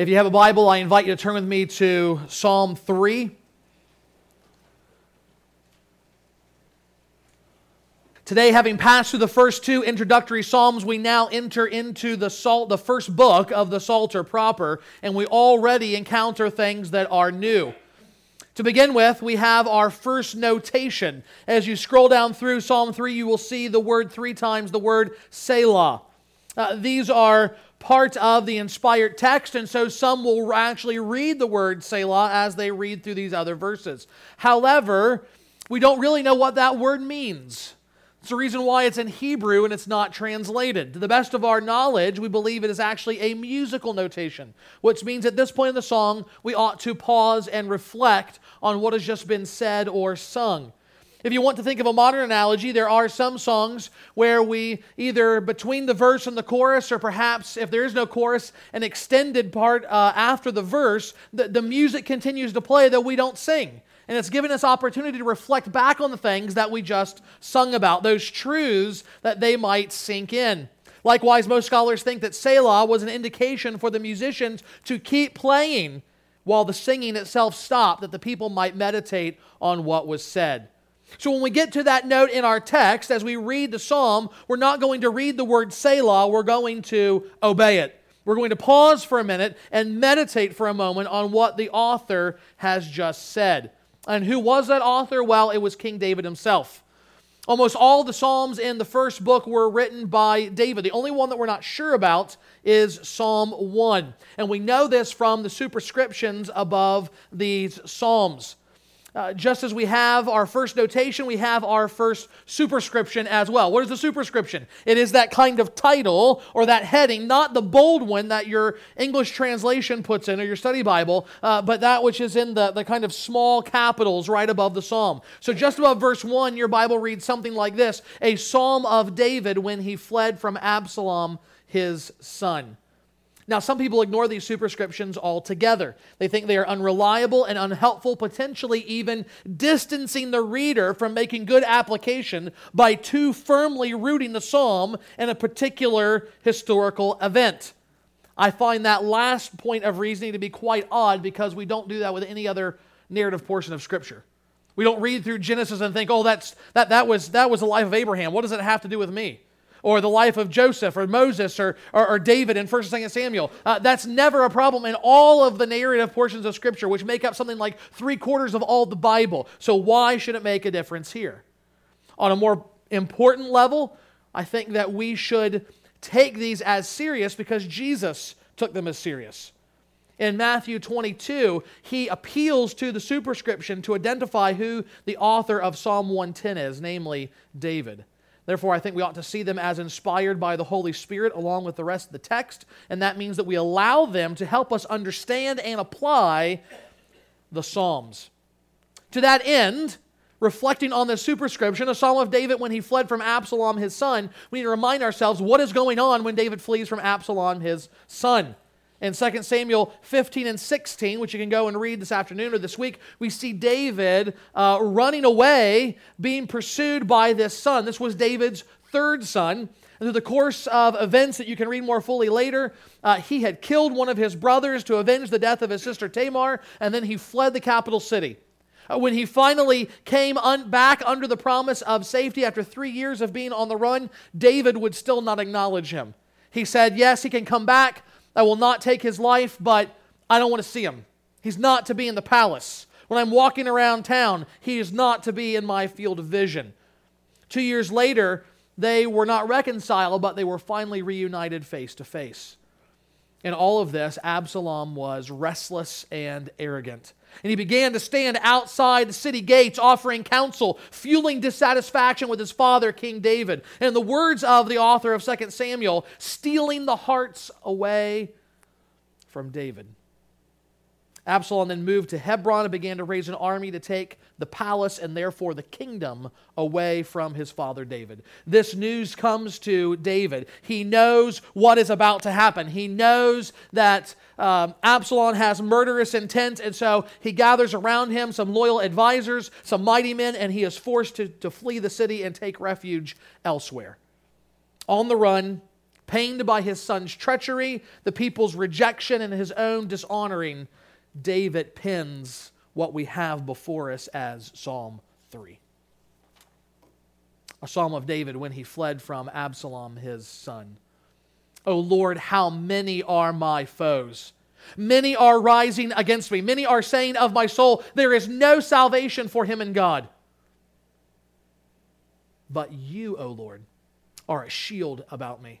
If you have a Bible, I invite you to turn with me to Psalm 3. Today, having passed through the first two introductory psalms, we now enter into the salt, the first book of the Psalter proper, and we already encounter things that are new. To begin with, we have our first notation. As you scroll down through Psalm 3, you will see the word three times, the word Selah. Uh, these are part of the inspired text, and so some will actually read the word Selah as they read through these other verses. However, we don't really know what that word means. It's the reason why it's in Hebrew and it's not translated. To the best of our knowledge, we believe it is actually a musical notation, which means at this point in the song, we ought to pause and reflect on what has just been said or sung. If you want to think of a modern analogy, there are some songs where we either between the verse and the chorus, or perhaps if there is no chorus, an extended part uh, after the verse, the, the music continues to play, though we don't sing. And it's given us opportunity to reflect back on the things that we just sung about, those truths that they might sink in. Likewise, most scholars think that Selah was an indication for the musicians to keep playing while the singing itself stopped, that the people might meditate on what was said. So when we get to that note in our text, as we read the psalm, we're not going to read the word Selah, we're going to obey it. We're going to pause for a minute and meditate for a moment on what the author has just said. And who was that author? Well, it was King David himself. Almost all the Psalms in the first book were written by David. The only one that we're not sure about is Psalm 1. And we know this from the superscriptions above these Psalms. Uh, just as we have our first notation, we have our first superscription as well. What is the superscription? It is that kind of title or that heading, not the bold one that your English translation puts in or your study Bible, uh, but that which is in the, the kind of small capitals right above the psalm. So just above verse 1, your Bible reads something like this A psalm of David when he fled from Absalom, his son. Now, some people ignore these superscriptions altogether. They think they are unreliable and unhelpful, potentially even distancing the reader from making good application by too firmly rooting the psalm in a particular historical event. I find that last point of reasoning to be quite odd because we don't do that with any other narrative portion of Scripture. We don't read through Genesis and think, oh, that's, that, that, was, that was the life of Abraham. What does it have to do with me? Or the life of Joseph or Moses or, or, or David in 1st and 2nd Samuel. Uh, that's never a problem in all of the narrative portions of Scripture, which make up something like three quarters of all the Bible. So why should it make a difference here? On a more important level, I think that we should take these as serious because Jesus took them as serious. In Matthew 22, he appeals to the superscription to identify who the author of Psalm 110 is, namely David. Therefore, I think we ought to see them as inspired by the Holy Spirit along with the rest of the text, and that means that we allow them to help us understand and apply the Psalms. To that end, reflecting on the superscription, a psalm of David when he fled from Absalom, his son, we need to remind ourselves what is going on when David flees from Absalom, his son. In 2 Samuel 15 and 16, which you can go and read this afternoon or this week, we see David uh, running away, being pursued by this son. This was David's third son. And through the course of events that you can read more fully later, uh, he had killed one of his brothers to avenge the death of his sister Tamar, and then he fled the capital city. Uh, when he finally came un- back under the promise of safety after three years of being on the run, David would still not acknowledge him. He said, Yes, he can come back, I will not take his life, but I don't want to see him. He's not to be in the palace. When I'm walking around town, he is not to be in my field of vision. Two years later, they were not reconciled, but they were finally reunited face to face. In all of this, Absalom was restless and arrogant. And he began to stand outside the city gates offering counsel, fueling dissatisfaction with his father, King David. And the words of the author of 2 Samuel, stealing the hearts away from David. Absalom then moved to Hebron and began to raise an army to take the palace and therefore the kingdom away from his father David. This news comes to David. He knows what is about to happen. He knows that um, Absalom has murderous intent, and so he gathers around him some loyal advisors, some mighty men, and he is forced to, to flee the city and take refuge elsewhere. On the run, Pained by his son's treachery, the people's rejection, and his own dishonoring, David pens what we have before us as Psalm 3. A psalm of David when he fled from Absalom, his son. O Lord, how many are my foes? Many are rising against me. Many are saying of my soul, There is no salvation for him in God. But you, O Lord, are a shield about me,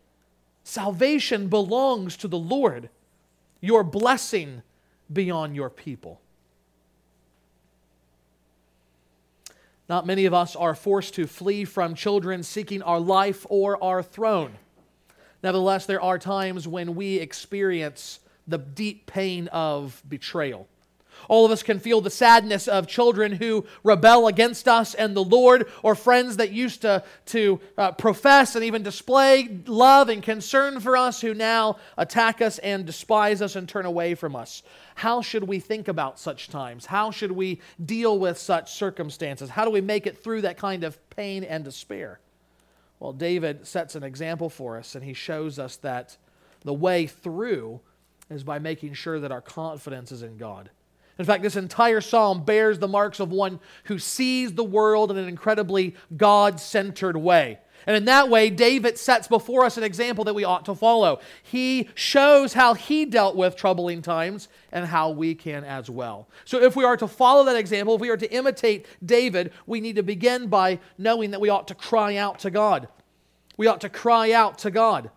Salvation belongs to the Lord. Your blessing be on your people. Not many of us are forced to flee from children seeking our life or our throne. Nevertheless, there are times when we experience the deep pain of betrayal. All of us can feel the sadness of children who rebel against us and the Lord, or friends that used to, to uh, profess and even display love and concern for us who now attack us and despise us and turn away from us. How should we think about such times? How should we deal with such circumstances? How do we make it through that kind of pain and despair? Well, David sets an example for us, and he shows us that the way through is by making sure that our confidence is in God. In fact, this entire psalm bears the marks of one who sees the world in an incredibly God centered way. And in that way, David sets before us an example that we ought to follow. He shows how he dealt with troubling times and how we can as well. So, if we are to follow that example, if we are to imitate David, we need to begin by knowing that we ought to cry out to God. We ought to cry out to God.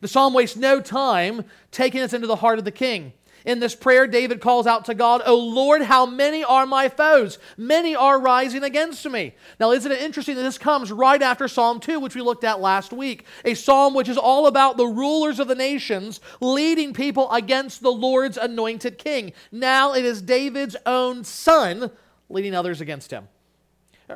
The psalm wastes no time taking us into the heart of the king. In this prayer, David calls out to God, O Lord, how many are my foes? Many are rising against me. Now, isn't it interesting that this comes right after Psalm 2, which we looked at last week? A psalm which is all about the rulers of the nations leading people against the Lord's anointed king. Now it is David's own son leading others against him.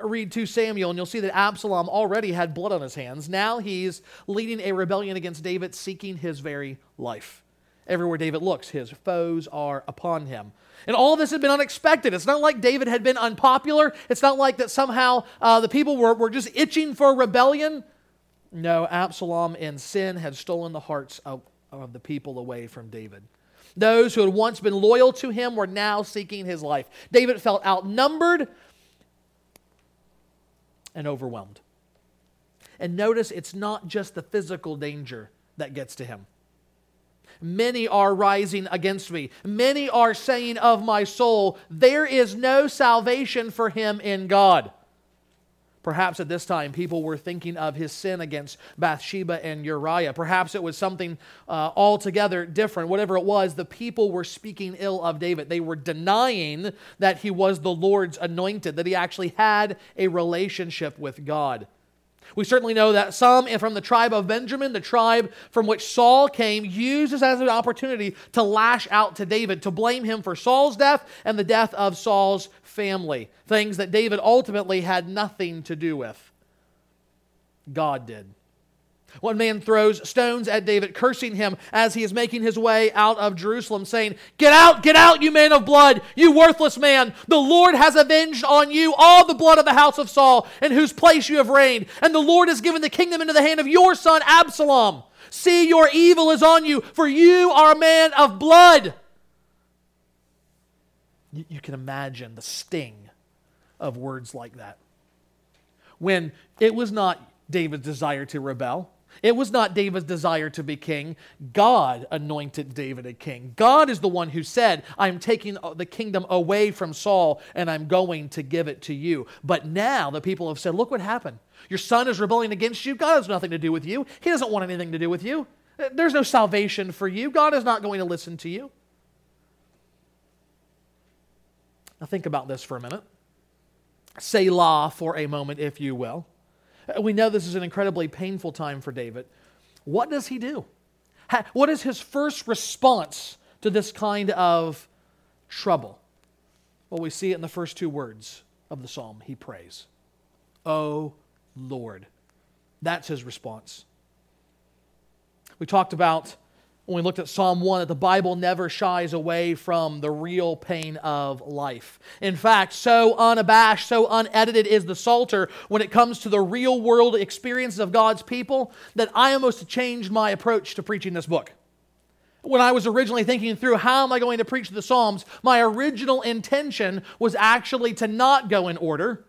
Read 2 Samuel, and you'll see that Absalom already had blood on his hands. Now he's leading a rebellion against David, seeking his very life. Everywhere David looks, his foes are upon him. And all this had been unexpected. It's not like David had been unpopular. It's not like that somehow uh, the people were, were just itching for rebellion. No, Absalom and sin had stolen the hearts of, of the people away from David. Those who had once been loyal to him were now seeking his life. David felt outnumbered and overwhelmed. And notice it's not just the physical danger that gets to him. Many are rising against me. Many are saying of my soul, There is no salvation for him in God. Perhaps at this time, people were thinking of his sin against Bathsheba and Uriah. Perhaps it was something uh, altogether different. Whatever it was, the people were speaking ill of David. They were denying that he was the Lord's anointed, that he actually had a relationship with God. We certainly know that some from the tribe of Benjamin, the tribe from which Saul came, used this as an opportunity to lash out to David, to blame him for Saul's death and the death of Saul's family. Things that David ultimately had nothing to do with. God did. One man throws stones at David, cursing him as he is making his way out of Jerusalem, saying, Get out, get out, you man of blood, you worthless man. The Lord has avenged on you all the blood of the house of Saul, in whose place you have reigned. And the Lord has given the kingdom into the hand of your son Absalom. See, your evil is on you, for you are a man of blood. You can imagine the sting of words like that. When it was not David's desire to rebel, it was not David's desire to be king. God anointed David a king. God is the one who said, I'm taking the kingdom away from Saul and I'm going to give it to you. But now the people have said, Look what happened. Your son is rebelling against you. God has nothing to do with you. He doesn't want anything to do with you. There's no salvation for you. God is not going to listen to you. Now, think about this for a minute. Selah for a moment, if you will. We know this is an incredibly painful time for David. What does he do? What is his first response to this kind of trouble? Well, we see it in the first two words of the psalm. He prays, Oh Lord. That's his response. We talked about when we looked at Psalm 1 that the Bible never shies away from the real pain of life. In fact, so unabashed, so unedited is the Psalter when it comes to the real world experiences of God's people that I almost changed my approach to preaching this book. When I was originally thinking through how am I going to preach the Psalms, my original intention was actually to not go in order.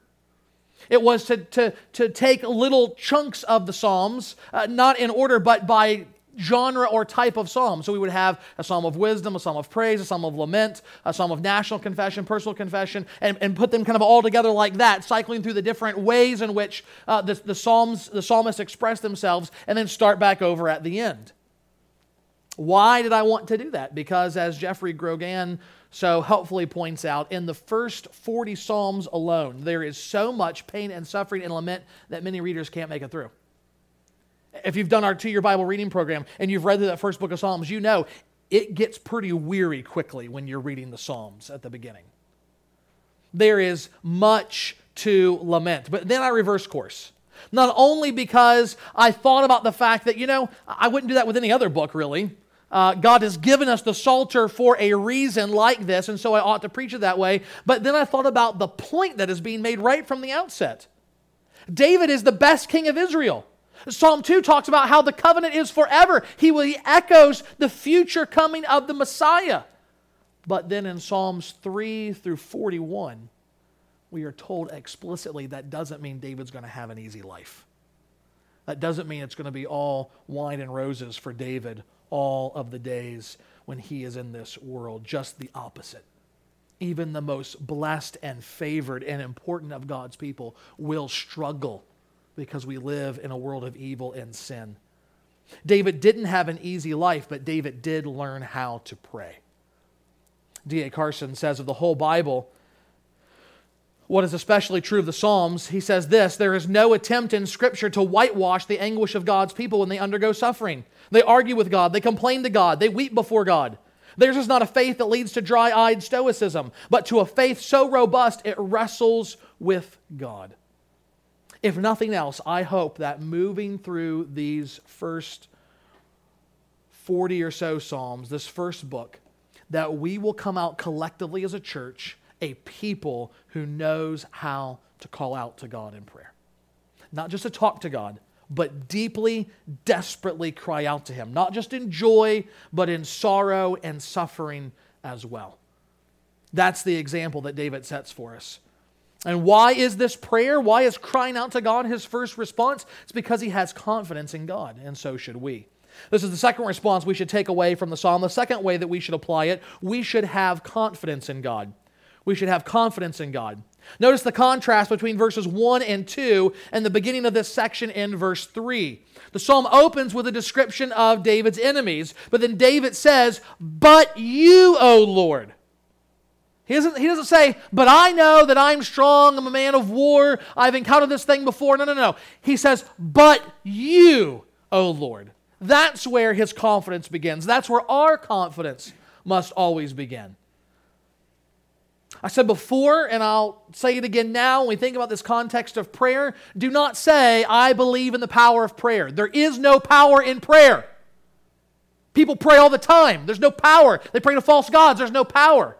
It was to, to, to take little chunks of the Psalms, uh, not in order, but by genre or type of psalm. So we would have a psalm of wisdom, a psalm of praise, a psalm of lament, a psalm of national confession, personal confession, and, and put them kind of all together like that, cycling through the different ways in which uh, the, the psalms, the psalmists express themselves, and then start back over at the end. Why did I want to do that? Because as Geoffrey Grogan so helpfully points out, in the first 40 Psalms alone, there is so much pain and suffering and lament that many readers can't make it through. If you've done our two year Bible reading program and you've read that first book of Psalms, you know it gets pretty weary quickly when you're reading the Psalms at the beginning. There is much to lament. But then I reverse course. Not only because I thought about the fact that, you know, I wouldn't do that with any other book really. Uh, God has given us the Psalter for a reason like this, and so I ought to preach it that way. But then I thought about the point that is being made right from the outset. David is the best king of Israel. Psalm 2 talks about how the covenant is forever. He, he echoes the future coming of the Messiah. But then in Psalms 3 through 41, we are told explicitly that doesn't mean David's going to have an easy life. That doesn't mean it's going to be all wine and roses for David all of the days when he is in this world. Just the opposite. Even the most blessed and favored and important of God's people will struggle because we live in a world of evil and sin. David didn't have an easy life, but David did learn how to pray. D.A. Carson says of the whole Bible, what is especially true of the Psalms, he says this there is no attempt in Scripture to whitewash the anguish of God's people when they undergo suffering. They argue with God, they complain to God, they weep before God. Theirs is not a faith that leads to dry eyed stoicism, but to a faith so robust it wrestles with God. If nothing else, I hope that moving through these first 40 or so Psalms, this first book, that we will come out collectively as a church, a people who knows how to call out to God in prayer. Not just to talk to God, but deeply, desperately cry out to Him, not just in joy, but in sorrow and suffering as well. That's the example that David sets for us. And why is this prayer? Why is crying out to God his first response? It's because he has confidence in God, and so should we. This is the second response we should take away from the psalm. The second way that we should apply it, we should have confidence in God. We should have confidence in God. Notice the contrast between verses 1 and 2 and the beginning of this section in verse 3. The psalm opens with a description of David's enemies, but then David says, But you, O Lord. He doesn't, he doesn't say, but I know that I'm strong, I'm a man of war, I've encountered this thing before. No, no, no. He says, but you, O Lord. That's where his confidence begins. That's where our confidence must always begin. I said before, and I'll say it again now when we think about this context of prayer do not say, I believe in the power of prayer. There is no power in prayer. People pray all the time. There's no power. They pray to false gods. There's no power.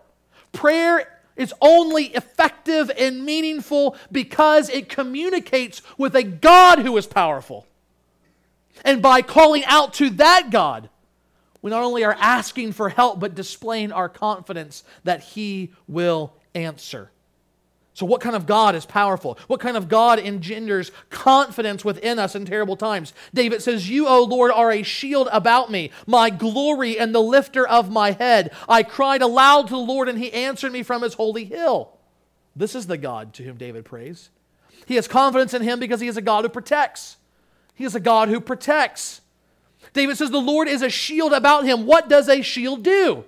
Prayer is only effective and meaningful because it communicates with a God who is powerful. And by calling out to that God, we not only are asking for help, but displaying our confidence that He will answer. So, what kind of God is powerful? What kind of God engenders confidence within us in terrible times? David says, You, O Lord, are a shield about me, my glory and the lifter of my head. I cried aloud to the Lord, and he answered me from his holy hill. This is the God to whom David prays. He has confidence in him because he is a God who protects. He is a God who protects. David says, The Lord is a shield about him. What does a shield do?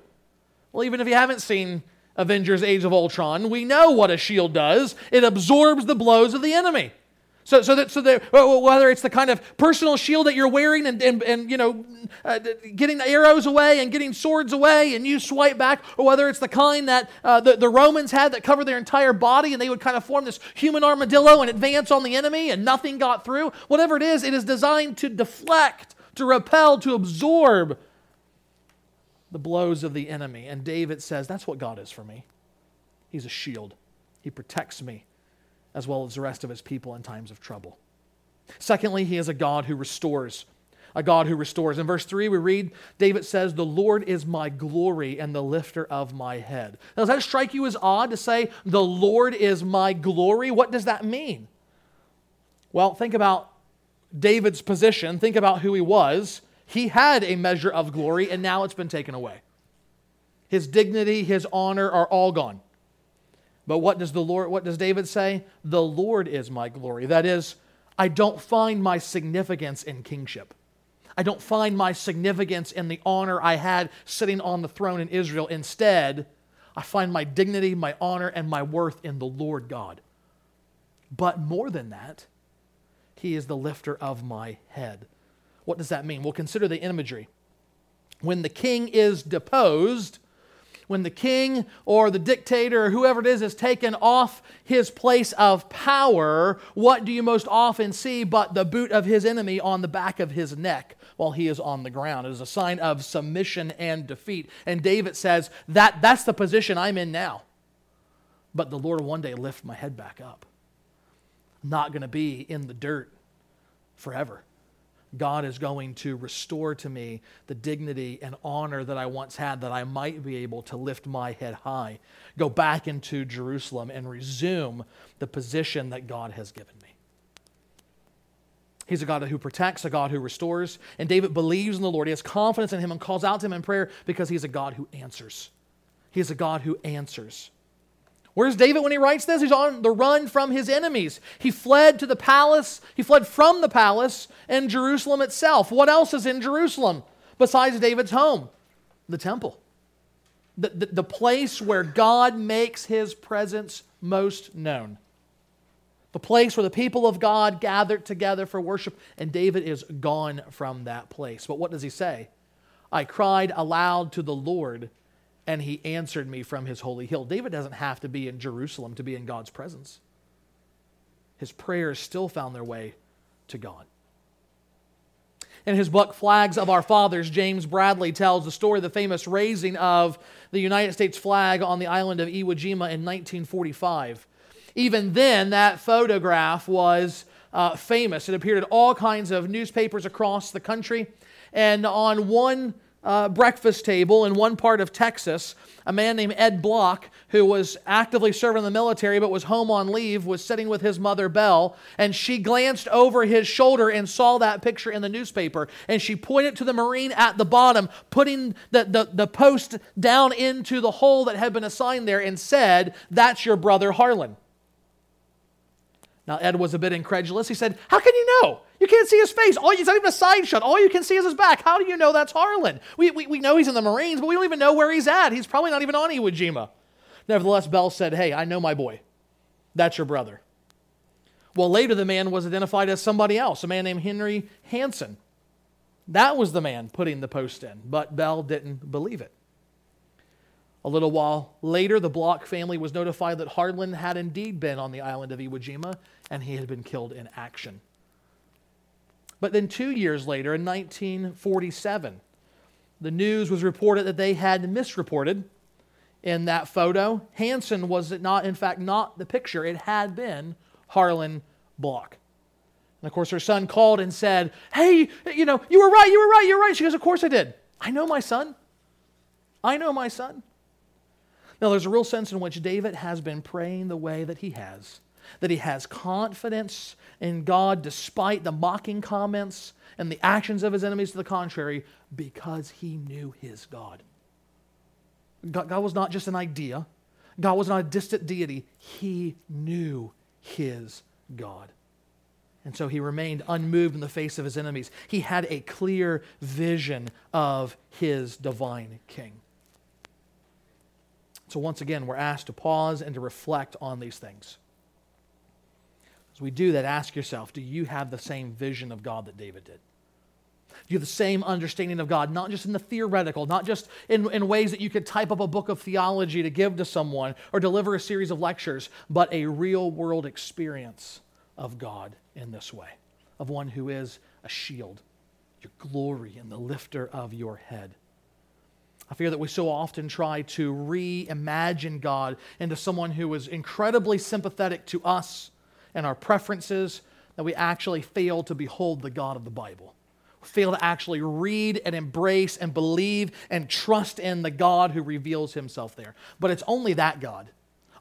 Well, even if you haven't seen Avengers Age of Ultron, we know what a shield does. It absorbs the blows of the enemy. So, so that, so that whether it's the kind of personal shield that you're wearing and, and, and you know, uh, getting the arrows away and getting swords away and you swipe back, or whether it's the kind that uh, the, the Romans had that covered their entire body and they would kind of form this human armadillo and advance on the enemy and nothing got through, whatever it is, it is designed to deflect, to repel, to absorb the blows of the enemy. And David says, That's what God is for me. He's a shield, He protects me as well as the rest of his people in times of trouble. Secondly, he is a God who restores. A God who restores. In verse 3, we read, David says, The Lord is my glory and the lifter of my head. Now, does that strike you as odd to say, The Lord is my glory? What does that mean? Well, think about David's position. Think about who he was. He had a measure of glory, and now it's been taken away. His dignity, his honor are all gone. But what does the Lord what does David say? The Lord is my glory. That is, I don't find my significance in kingship. I don't find my significance in the honor I had sitting on the throne in Israel. Instead, I find my dignity, my honor, and my worth in the Lord God. But more than that, He is the lifter of my head. What does that mean? Well, consider the imagery. When the king is deposed, when the king or the dictator or whoever it is is taken off his place of power, what do you most often see but the boot of his enemy on the back of his neck while he is on the ground? It is a sign of submission and defeat. And David says, that, That's the position I'm in now. But the Lord will one day lift my head back up. I'm not going to be in the dirt forever. God is going to restore to me the dignity and honor that I once had, that I might be able to lift my head high, go back into Jerusalem, and resume the position that God has given me. He's a God who protects, a God who restores. And David believes in the Lord. He has confidence in him and calls out to him in prayer because he's a God who answers. He is a God who answers. Where's David when he writes this? He's on the run from his enemies. He fled to the palace. He fled from the palace and Jerusalem itself. What else is in Jerusalem besides David's home? The temple. The, the, the place where God makes his presence most known. The place where the people of God gathered together for worship, and David is gone from that place. But what does he say? I cried aloud to the Lord and he answered me from his holy hill. David doesn't have to be in Jerusalem to be in God's presence. His prayers still found their way to God. In his book, Flags of Our Fathers, James Bradley tells the story of the famous raising of the United States flag on the island of Iwo Jima in 1945. Even then, that photograph was uh, famous. It appeared in all kinds of newspapers across the country. And on one uh, breakfast table in one part of Texas. A man named Ed Block, who was actively serving in the military but was home on leave, was sitting with his mother, Belle, and she glanced over his shoulder and saw that picture in the newspaper. And she pointed to the Marine at the bottom, putting the, the, the post down into the hole that had been assigned there, and said, That's your brother Harlon. Now, Ed was a bit incredulous. He said, How can you know? You can't see his face. All, it's not even a side shot. All you can see is his back. How do you know that's Harlon? We, we, we know he's in the Marines, but we don't even know where he's at. He's probably not even on Iwo Jima. Nevertheless, Belle said, Hey, I know my boy. That's your brother. Well, later the man was identified as somebody else, a man named Henry Hansen. That was the man putting the post in, but Belle didn't believe it. A little while later, the Block family was notified that Harlon had indeed been on the island of Iwo Jima and he had been killed in action. But then, two years later, in 1947, the news was reported that they had misreported in that photo. Hansen was not, in fact, not the picture. It had been Harlon Block. And of course, her son called and said, Hey, you know, you were right, you were right, you were right. She goes, Of course I did. I know my son. I know my son. Now, there's a real sense in which David has been praying the way that he has that he has confidence in God despite the mocking comments and the actions of his enemies to the contrary because he knew his God. God, was not just an idea, God was not a distant deity. He knew his God. And so he remained unmoved in the face of his enemies. He had a clear vision of his divine king. So, once again, we're asked to pause and to reflect on these things. As we do that, ask yourself do you have the same vision of God that David did? Do you have the same understanding of God, not just in the theoretical, not just in, in ways that you could type up a book of theology to give to someone or deliver a series of lectures, but a real world experience of God in this way, of one who is a shield, your glory, and the lifter of your head? I fear that we so often try to reimagine God into someone who is incredibly sympathetic to us and our preferences that we actually fail to behold the God of the Bible. We fail to actually read and embrace and believe and trust in the God who reveals himself there. But it's only that God,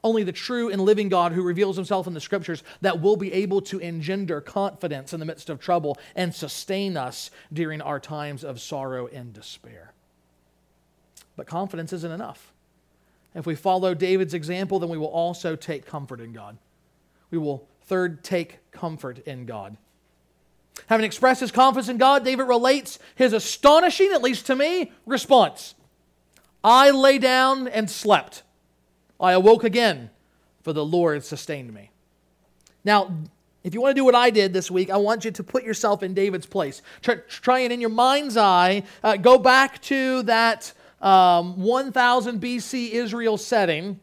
only the true and living God who reveals himself in the scriptures that will be able to engender confidence in the midst of trouble and sustain us during our times of sorrow and despair. But confidence isn't enough. If we follow David's example, then we will also take comfort in God. We will, third, take comfort in God. Having expressed his confidence in God, David relates his astonishing, at least to me, response I lay down and slept. I awoke again, for the Lord sustained me. Now, if you want to do what I did this week, I want you to put yourself in David's place. Try, try and, in your mind's eye, uh, go back to that um, 1000 BC Israel setting.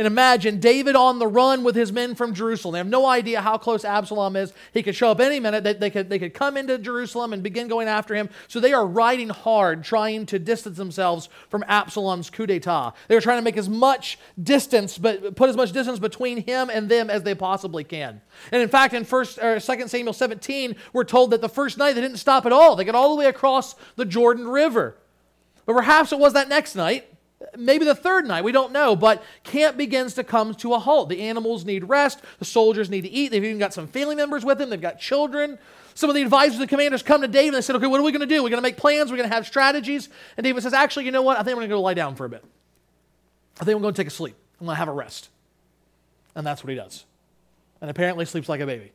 And imagine David on the run with his men from Jerusalem. They have no idea how close Absalom is. He could show up any minute. They, they, could, they could come into Jerusalem and begin going after him. So they are riding hard, trying to distance themselves from Absalom's coup d'etat. They are trying to make as much distance, but put as much distance between him and them as they possibly can. And in fact, in first or 2 Samuel 17, we're told that the first night they didn't stop at all. They got all the way across the Jordan River. But perhaps it was that next night, maybe the third night, we don't know. But camp begins to come to a halt. The animals need rest, the soldiers need to eat. They've even got some family members with them, they've got children. Some of the advisors and commanders come to David and they said, Okay, what are we going to do? We're going to make plans, we're going to have strategies. And David says, Actually, you know what? I think we're going to go lie down for a bit. I think we're going to take a sleep. I'm going to have a rest. And that's what he does. And apparently sleeps like a baby.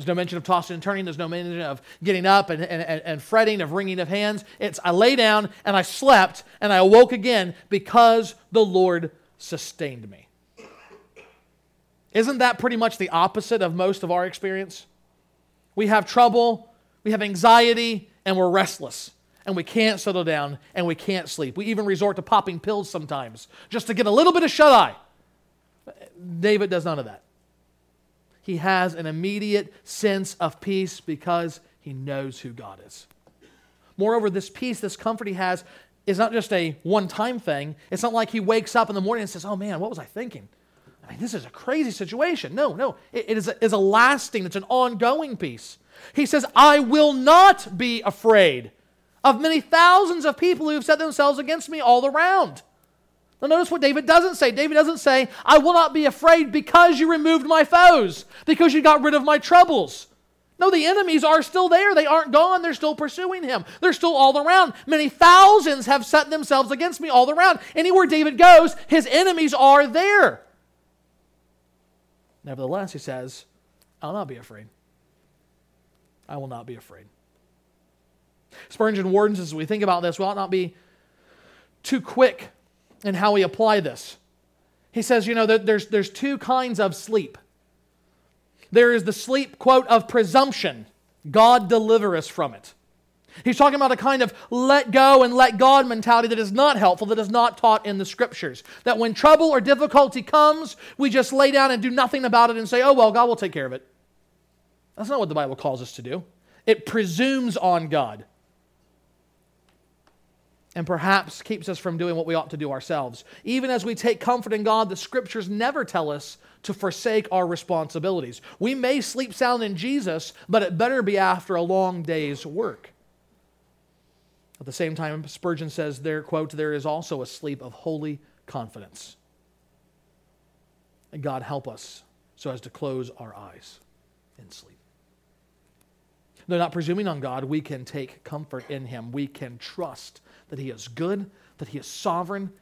There's no mention of tossing and turning. There's no mention of getting up and, and, and fretting, of wringing of hands. It's I lay down and I slept and I awoke again because the Lord sustained me. Isn't that pretty much the opposite of most of our experience? We have trouble, we have anxiety, and we're restless. And we can't settle down and we can't sleep. We even resort to popping pills sometimes just to get a little bit of shut eye. David does none of that he has an immediate sense of peace because he knows who God is. Moreover, this peace, this comfort he has, is not just a one time thing. It's not like he wakes up in the morning and says, Oh man, what was I thinking? I mean, this is a crazy situation. No, no. it, it is, a, is a lasting, it's an ongoing peace. He says, I will not be afraid of many thousands of people who have set themselves against me all around. Now, notice what David doesn't say. David doesn't say, I will not be afraid because you removed my foes, because you got rid of my troubles. No, the enemies are still there. They aren't gone. They're still pursuing him. They're still all around. Many thousands have set themselves against me all around. Anywhere David goes, his enemies are there. Nevertheless, he says, I'll not be afraid. I will not be afraid. Spurgeon warns as we think about this, we ought not be too quick and how we apply this. He says, you know, there's, there's two kinds of sleep. There is the sleep, quote, of presumption. God deliver us from it. He's talking about a kind of let go and let God mentality that is not helpful, that is not taught in the scriptures. That when trouble or difficulty comes, we just lay down and do nothing about it and say, oh, well, God will take care of it. That's not what the Bible calls us to do. It presumes on God and perhaps keeps us from doing what we ought to do ourselves. Even as we take comfort in God, the scriptures never tell us to forsake our responsibilities. We may sleep sound in Jesus, but it better be after a long day's work. At the same time, Spurgeon says there, quote, there is also a sleep of holy confidence. And God help us so as to close our eyes in sleep. Though not presuming on God, we can take comfort in Him. We can trust that He is good, that He is sovereign,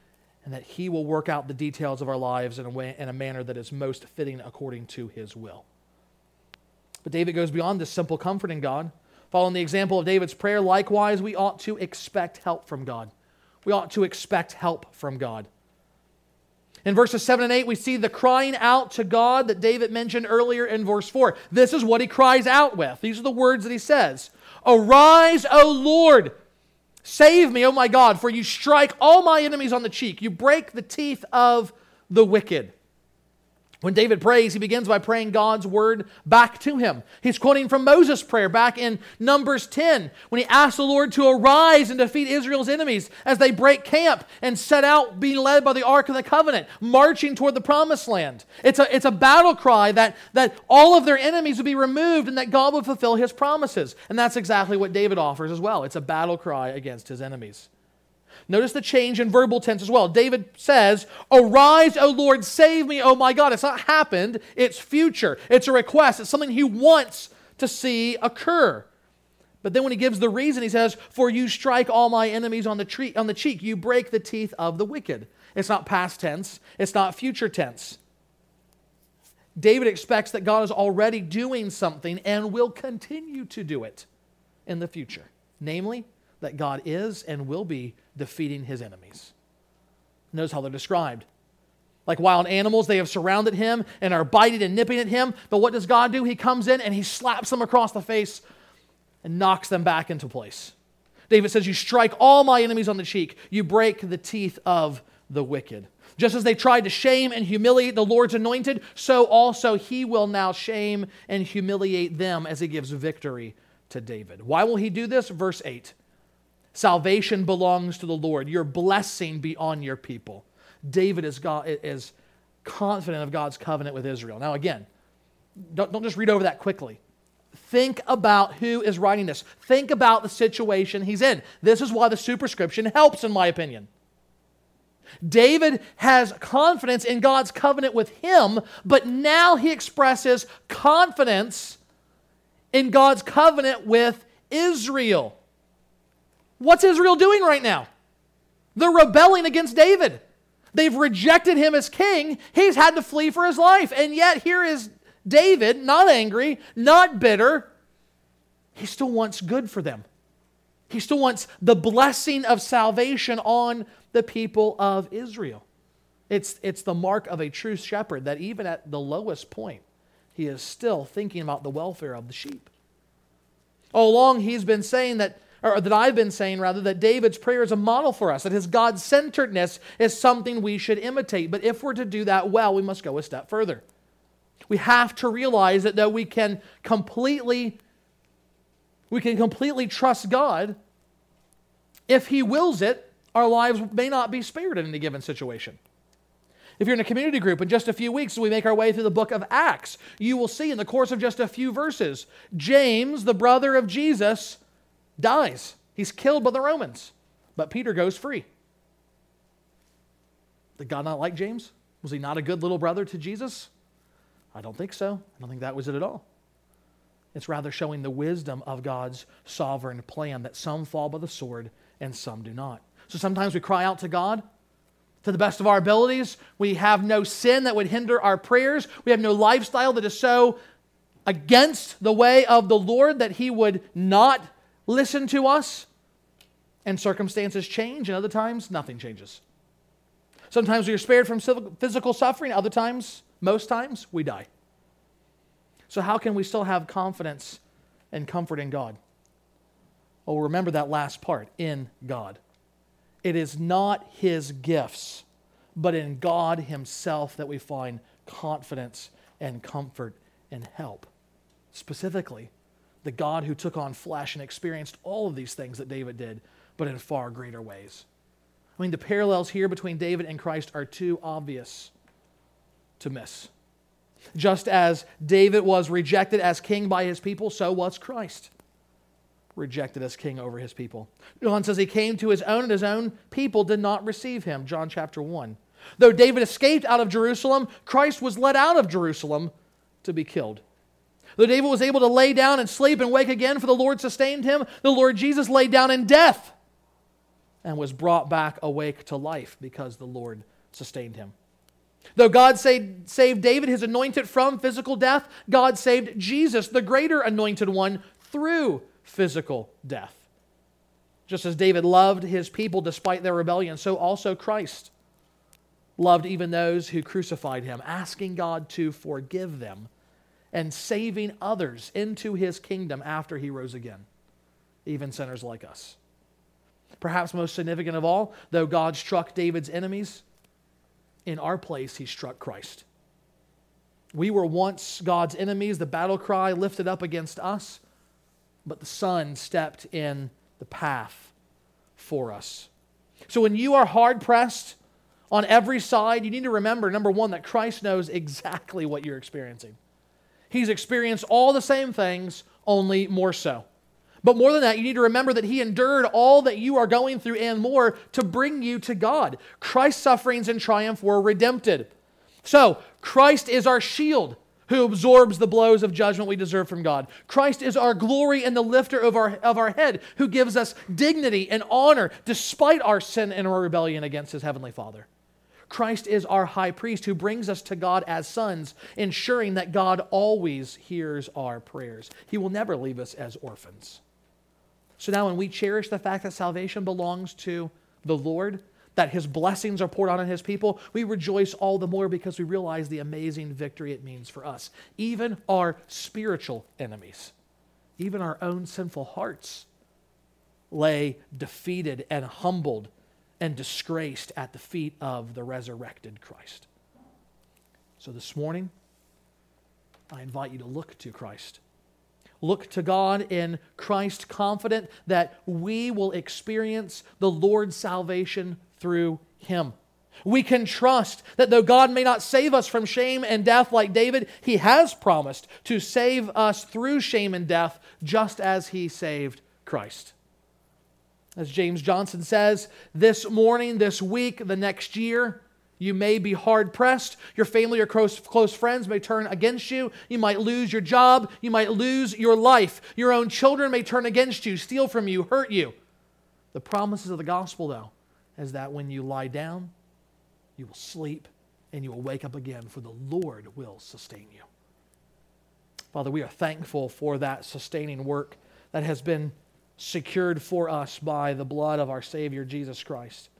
and that He will work out the details of our lives in a, way, in a manner that is most fitting according to His will. But David goes beyond this simple comfort in God. Following the example of David's prayer, likewise, we ought to expect help from God. We ought to expect help from God. In verses 7 and 8, we see the crying out to God that David mentioned earlier in verse 4. This is what he cries out with. These are the words that he says Arise, O Lord! Save me, O my God, for you strike all my enemies on the cheek. You break the teeth of the wicked. When David prays, he begins by praying God's word back to him. He's quoting from Moses' prayer back in Numbers 10 when he asked the Lord to arise and defeat Israel's enemies as they break camp and set out being led by the Ark of the Covenant, marching toward the promised land. It's a, it's a battle cry that, that all of their enemies would be removed and that God would fulfill his promises. And that's exactly what David offers as well. It's a battle cry against his enemies. Notice the change in verbal tense as well. David says, Arise, O Lord, save me, O my God. It's not happened, it's future. It's a request, it's something he wants to see occur. But then when he gives the reason, he says, For you strike all my enemies on the, tree, on the cheek, you break the teeth of the wicked. It's not past tense, it's not future tense. David expects that God is already doing something and will continue to do it in the future. Namely, that God is and will be defeating his enemies. Notice how they're described. Like wild animals, they have surrounded him and are biting and nipping at him. But what does God do? He comes in and he slaps them across the face and knocks them back into place. David says, You strike all my enemies on the cheek, you break the teeth of the wicked. Just as they tried to shame and humiliate the Lord's anointed, so also he will now shame and humiliate them as he gives victory to David. Why will he do this? Verse 8. Salvation belongs to the Lord. Your blessing be on your people. David is, God, is confident of God's covenant with Israel. Now, again, don't, don't just read over that quickly. Think about who is writing this. Think about the situation he's in. This is why the superscription helps, in my opinion. David has confidence in God's covenant with him, but now he expresses confidence in God's covenant with Israel. What's Israel doing right now? They're rebelling against David. They've rejected him as king. He's had to flee for his life. And yet, here is David, not angry, not bitter. He still wants good for them. He still wants the blessing of salvation on the people of Israel. It's, it's the mark of a true shepherd that even at the lowest point, he is still thinking about the welfare of the sheep. All along, he's been saying that or that I've been saying rather, that David's prayer is a model for us, that his God centeredness is something we should imitate. But if we're to do that well, we must go a step further. We have to realize that though we can completely we can completely trust God, if he wills it, our lives may not be spared in any given situation. If you're in a community group in just a few weeks, as we make our way through the book of Acts, you will see in the course of just a few verses, James, the brother of Jesus, dies. He's killed by the Romans. But Peter goes free. Did God not like James? Was he not a good little brother to Jesus? I don't think so. I don't think that was it at all. It's rather showing the wisdom of God's sovereign plan that some fall by the sword and some do not. So sometimes we cry out to God to the best of our abilities. We have no sin that would hinder our prayers. We have no lifestyle that is so against the way of the Lord that He would not listen to us, and circumstances change, and other times, nothing changes. Sometimes we are spared from physical suffering, other times, most times, we die. So, how can we still have confidence and comfort in God? Well, remember that last part in God. It is not His gifts, but in God Himself that we find confidence and comfort and help. Specifically, the God who took on flesh and experienced all of these things that David did, but in far greater ways. I mean, the parallels here between David and Christ are too obvious to miss. Just as David was rejected as king by his people, so was Christ rejected as king over his people. John says he came to his own, and his own people did not receive him. John chapter 1. Though David escaped out of Jerusalem, Christ was led out of Jerusalem to be killed. Though David was able to lay down and sleep and wake again, for the Lord sustained him, the Lord Jesus laid down in death and was brought back awake to life because the Lord sustained him. Though God saved, saved David, his anointed, from physical death, God saved Jesus, the greater anointed one, through physical death. Just as David loved his people despite their rebellion, so also Christ loved even those who crucified him, asking God to forgive them and saving others into his kingdom after he rose again, even sinners like us. Perhaps most significant of all, though God struck David's enemies, in our place he struck Christ. We were once God's enemies, the battle cry lifted up against us, but the Son stepped in the path for us. So when you are hard pressed on every side, you need to remember number one, that Christ knows exactly what you're experiencing. He's experienced all the same things, only more so. But more than that, you need to remember that He endured all that you are going through and more to bring you to God. Christ's sufferings and triumph were redempted. So, Christ is our shield who absorbs the blows of judgment we deserve from God. Christ is our glory and the lifter of our, of our head, who gives us dignity and honor despite our sin and our rebellion against His Heavenly Father. Christ is our high priest who brings us to God as sons, ensuring that God always hears our prayers. He will never leave us as orphans. So now, when we cherish the fact that salvation belongs to the Lord, that his blessings are poured out on his people, we rejoice all the more because we realize the amazing victory it means for us. Even our spiritual enemies, even our own sinful hearts, lay defeated and humbled and disgraced at the feet of the resurrected Christ. So this morning, I invite you to look to Christ. Look to God in Christ, confident that we will experience the Lord's salvation through Him. We can trust that though God may not save us from shame and death like David, He has promised to save us through shame and death, just as He saved Christ. As James Johnson says, this morning, this week, the next year, you may be hard pressed. Your family or close, close friends may turn against you. You might lose your job. You might lose your life. Your own children may turn against you, steal from you, hurt you. The promises of the gospel, though, is that when you lie down, you will sleep and you will wake up again, for the Lord will sustain you. Father, we are thankful for that sustaining work that has been secured for us by the blood of our Savior Jesus Christ.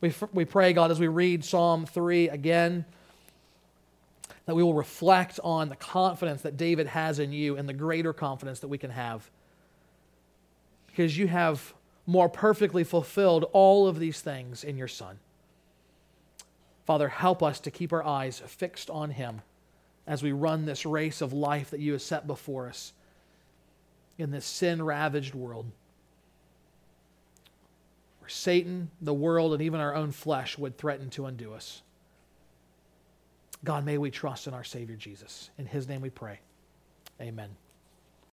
We, we pray, God, as we read Psalm 3 again, that we will reflect on the confidence that David has in you and the greater confidence that we can have. Because you have more perfectly fulfilled all of these things in your Son. Father, help us to keep our eyes fixed on Him as we run this race of life that you have set before us in this sin ravaged world where Satan, the world, and even our own flesh would threaten to undo us. God, may we trust in our Savior Jesus. In his name we pray. Amen.